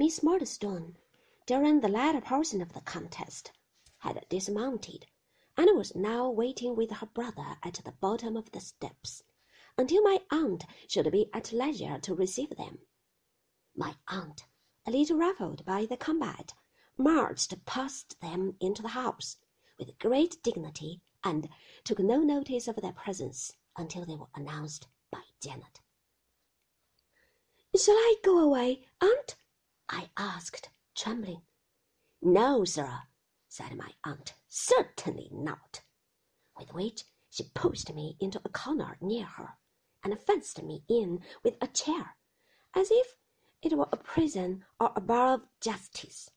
Miss Murdstone, during the latter portion of the contest, had dismounted, and was now waiting with her brother at the bottom of the steps, until my aunt should be at leisure to receive them. My aunt, a little ruffled by the combat, marched past them into the house with great dignity, and took no notice of their presence until they were announced by Janet. Shall I go away, aunt? I asked, trembling. No, sir, said my aunt, certainly not. With which she pushed me into a corner near her, and fenced me in with a chair, as if it were a prison or a bar of justice.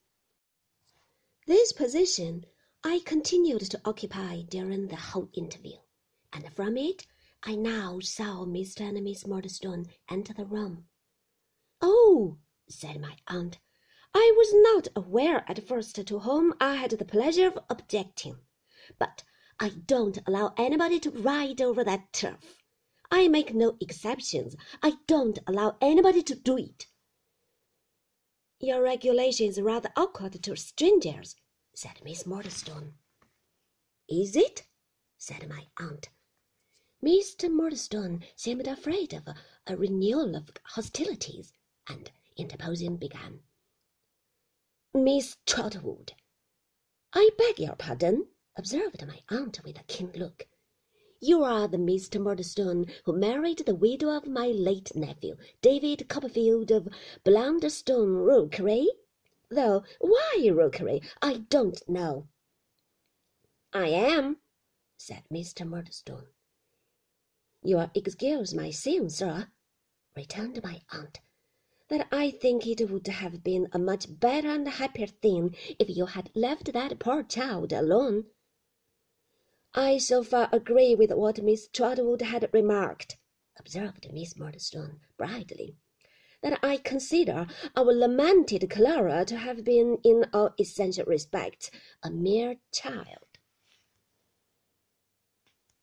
This position I continued to occupy during the whole interview, and from it I now saw Mr. and Miss Murdstone enter the room. Oh, said my aunt, I was not aware at first to whom I had the pleasure of objecting, but I don't allow anybody to ride over that turf. I make no exceptions. I don't allow anybody to do it. Your regulation is rather awkward to strangers, said Miss Murdstone. Is it? said my aunt. Mr. Murdstone seemed afraid of a, renewal of hostilities, and interposing began. Miss Trotwood. I beg your pardon, observed my aunt with a keen look. You are the Mr. Murdstone who married the widow of my late nephew, David Copperfield of Blunderstone Rookery? Though why Rookery, I don't know. I am, said Mr. Murdstone. You will excuse my saying, sir, returned my aunt, that I think it would have been a much better and happier thing if you had left that poor child alone. I so far agree with what Miss Trotwood had remarked, observed Miss Murdstone brightly, that I consider our lamented Clara to have been in all essential respects a mere child.